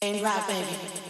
Ain't right, baby.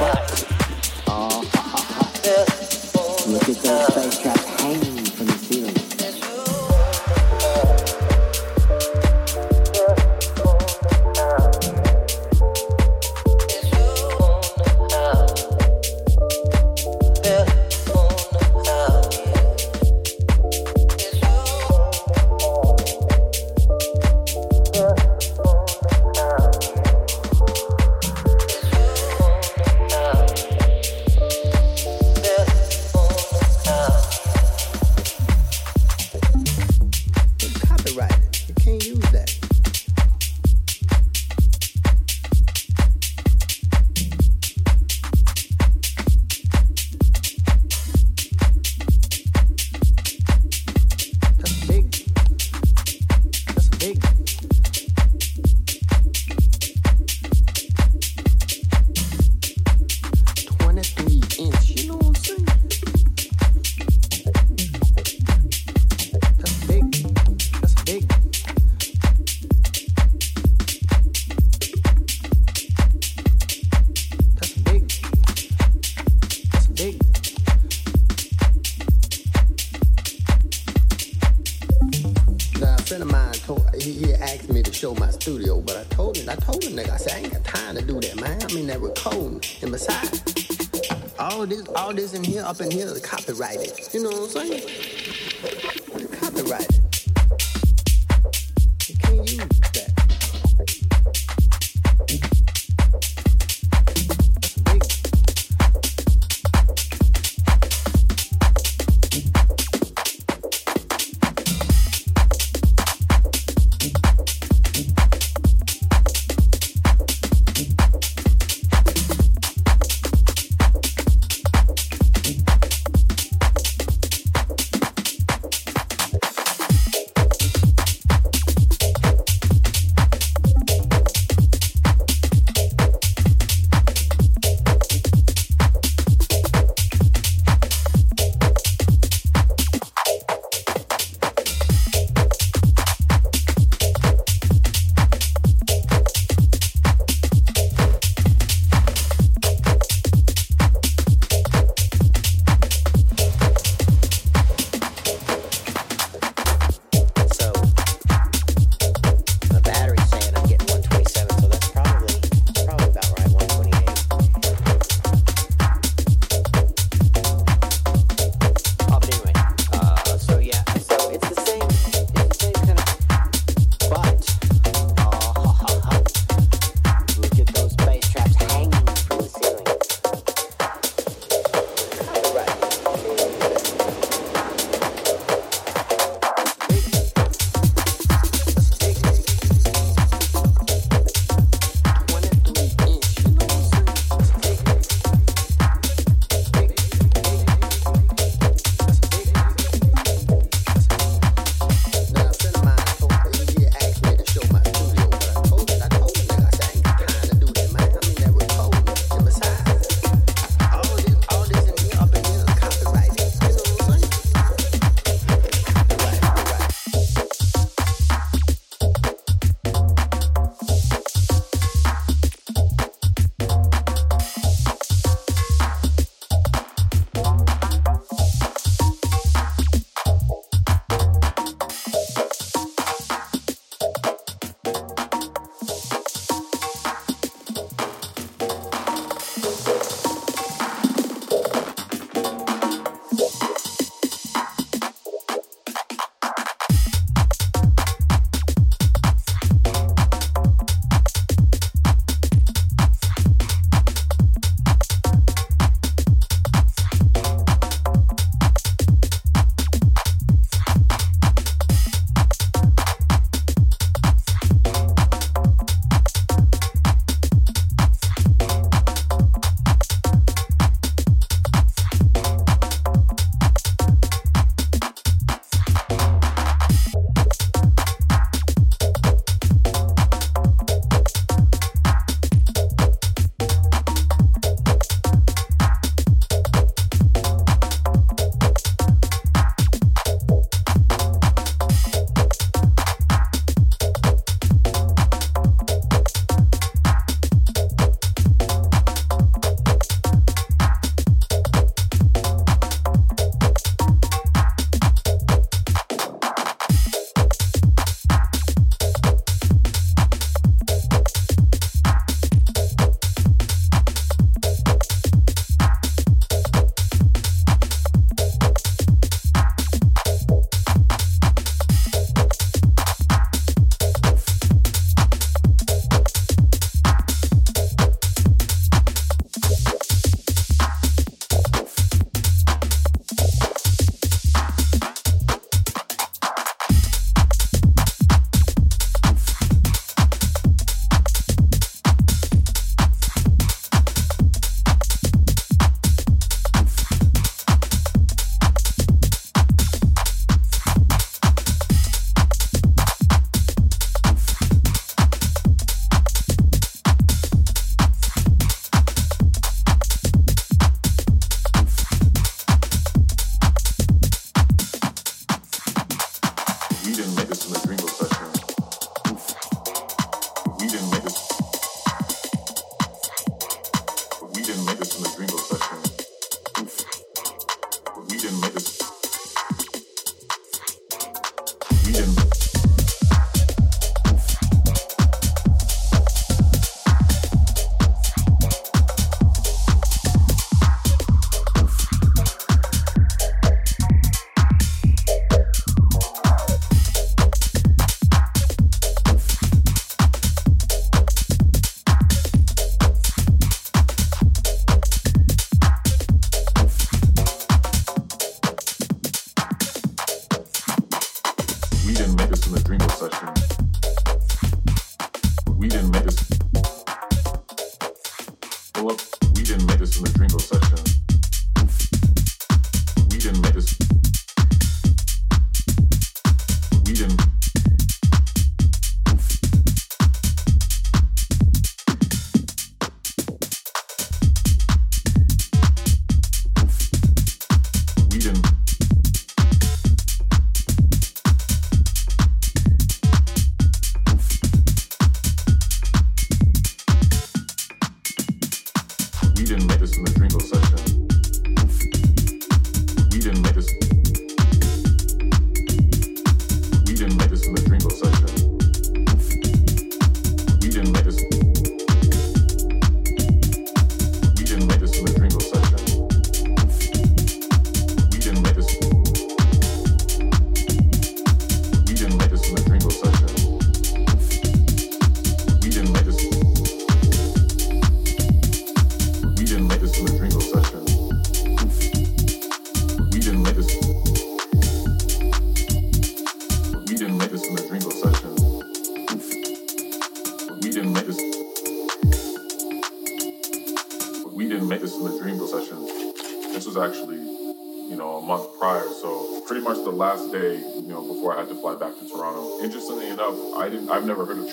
Up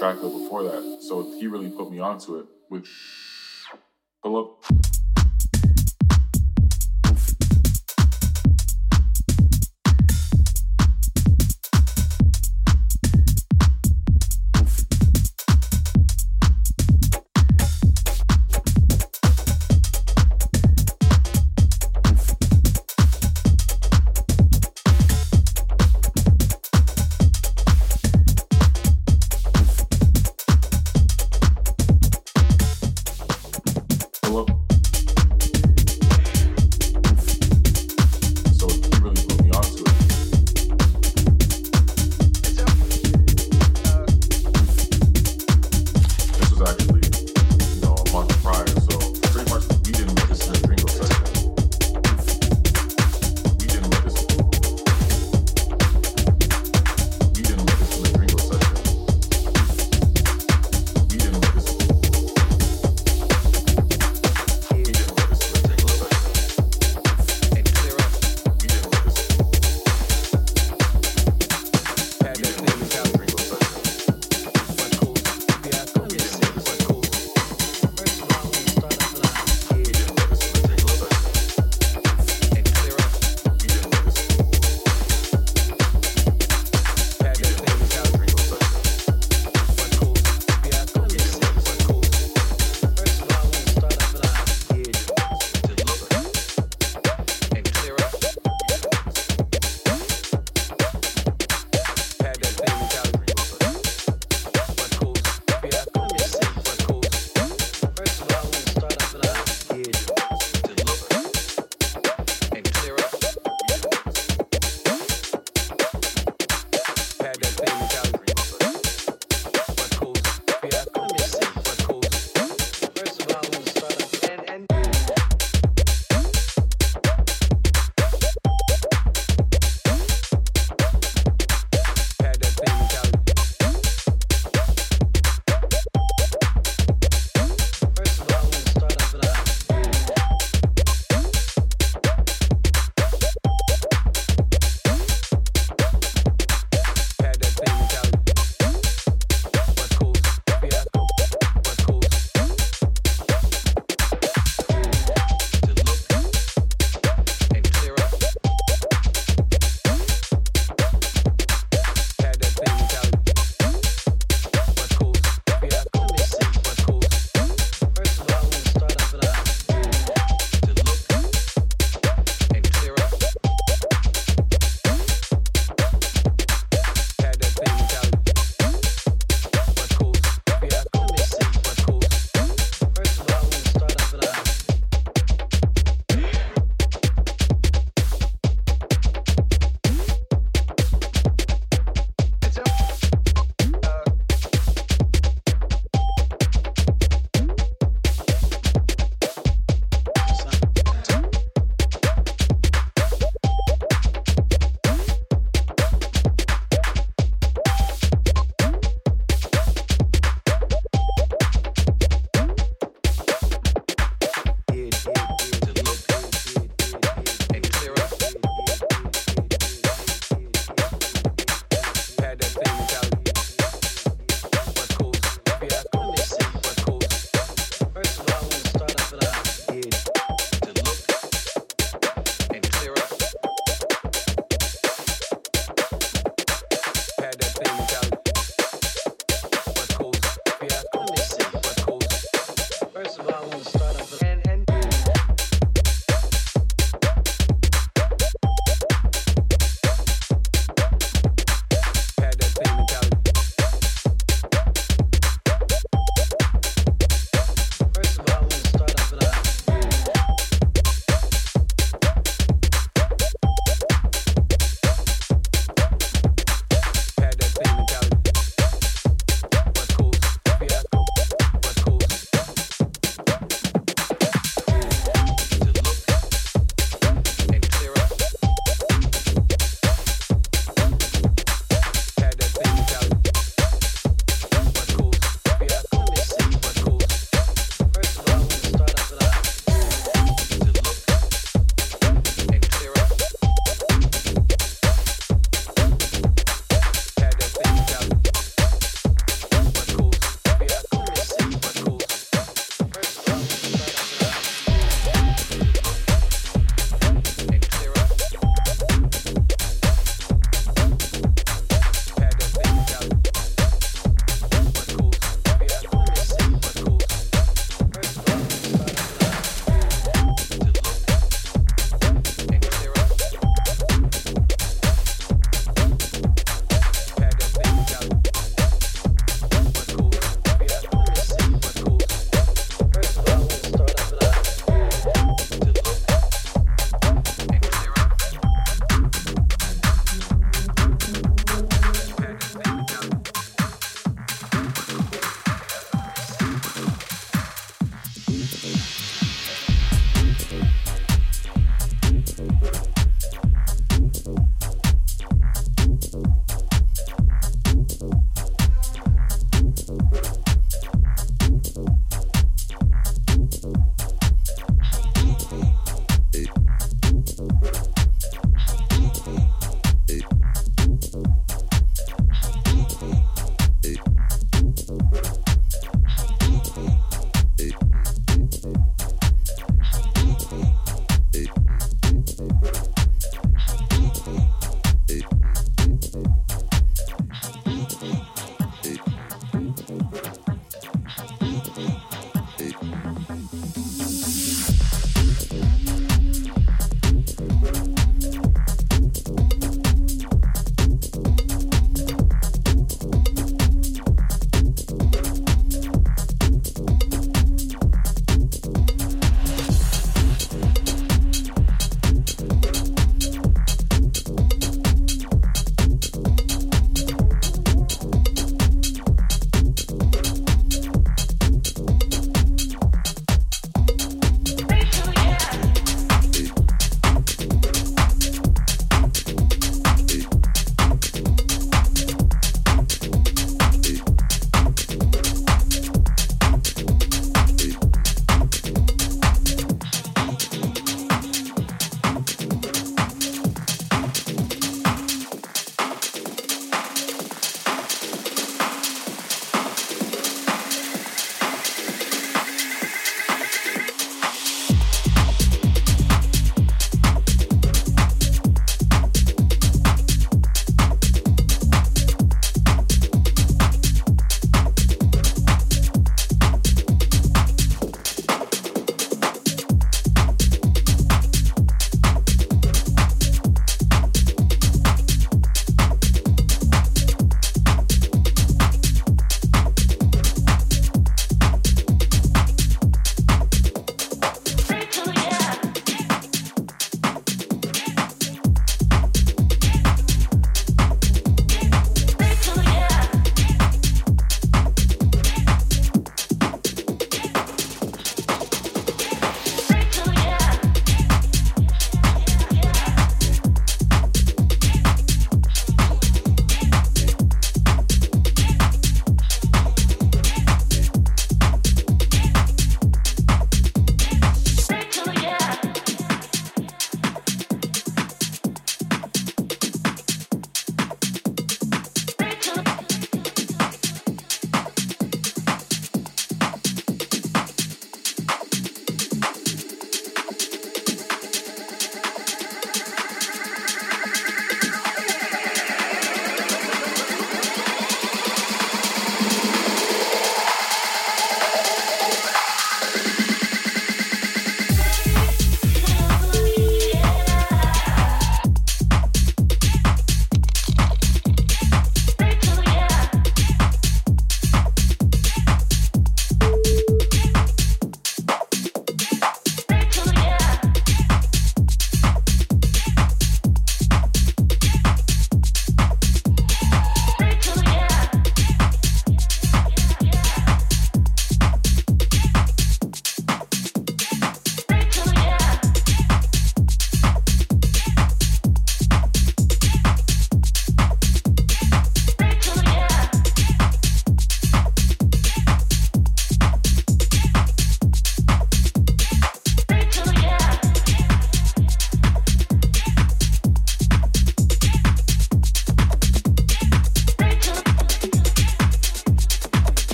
track though before that, so he really put me onto it. Which pull up.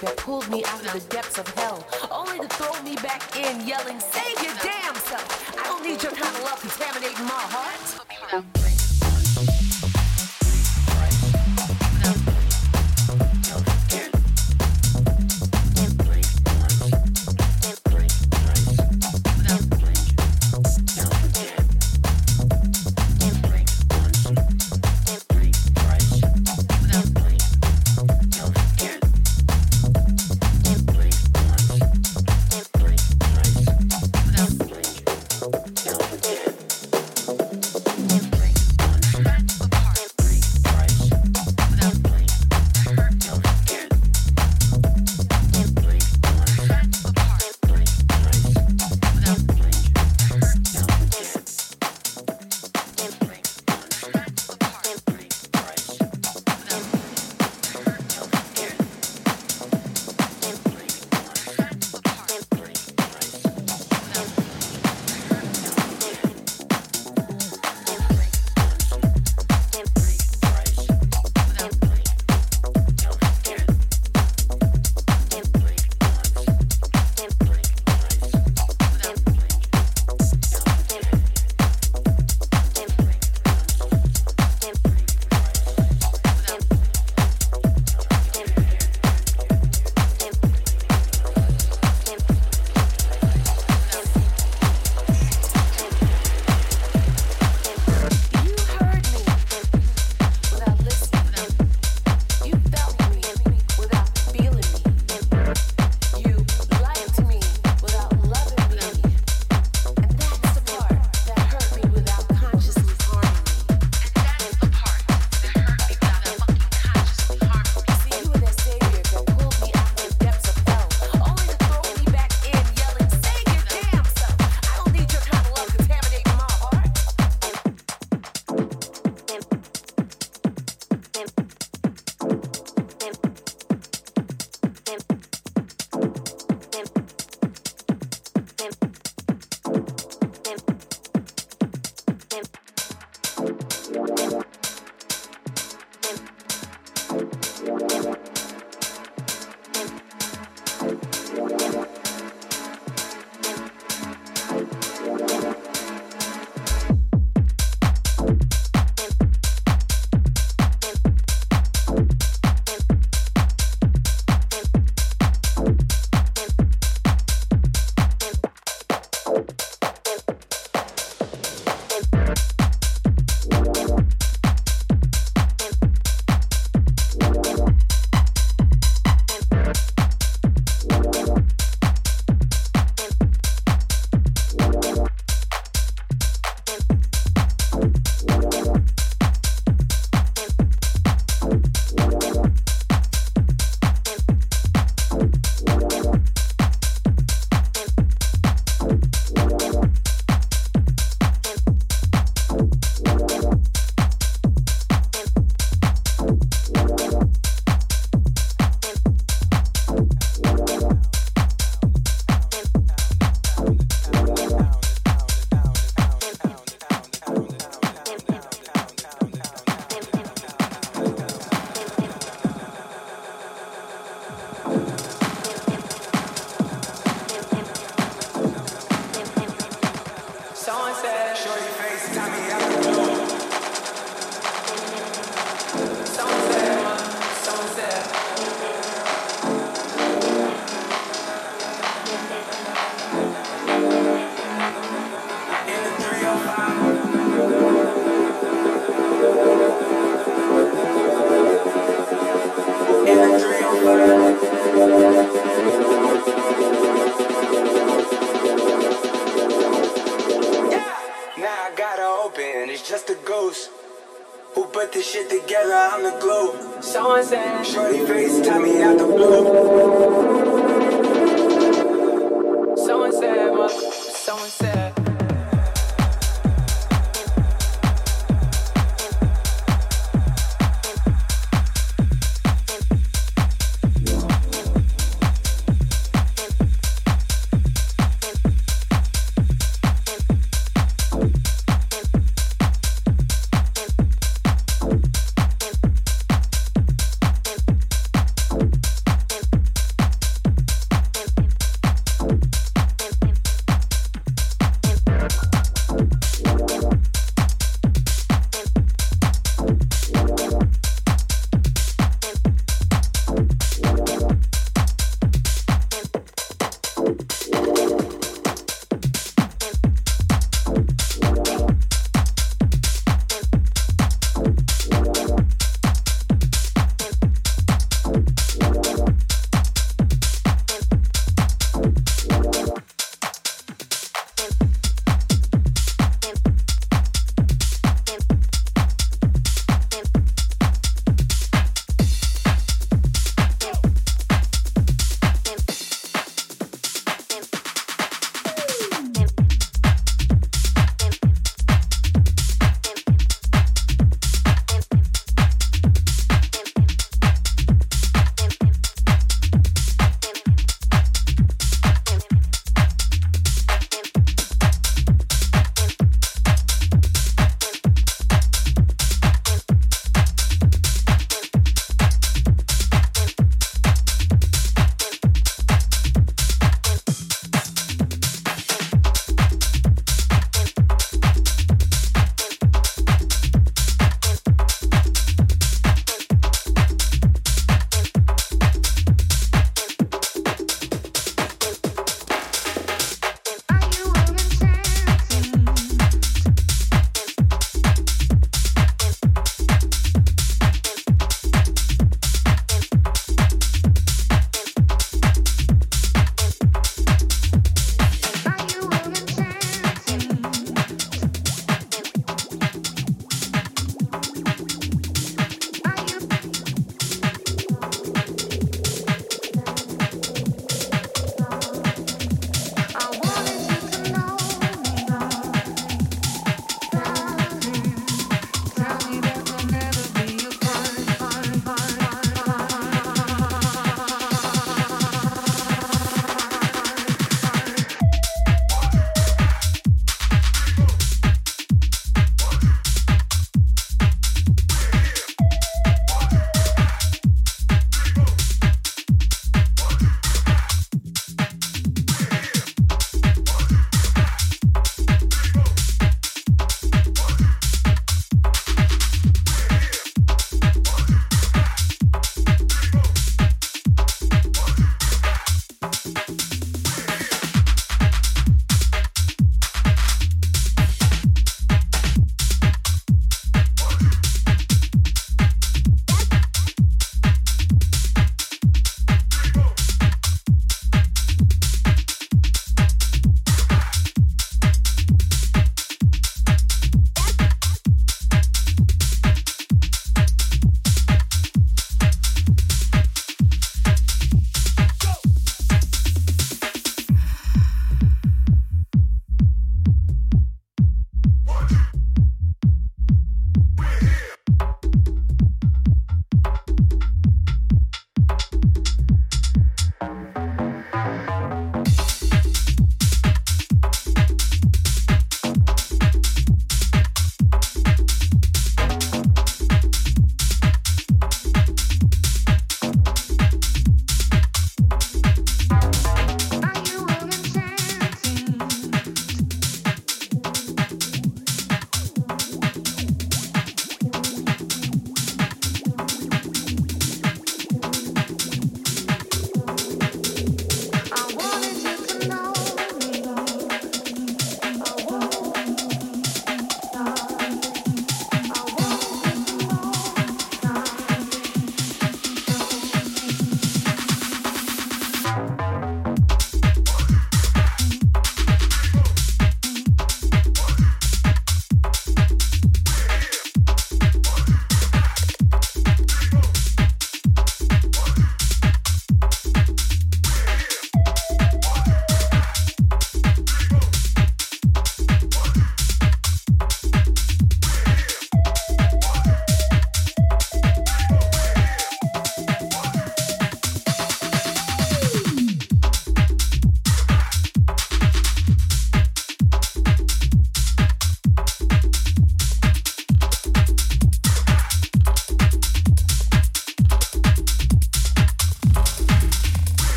that pulled me out of the depths of hell, only to throw me back in, yelling.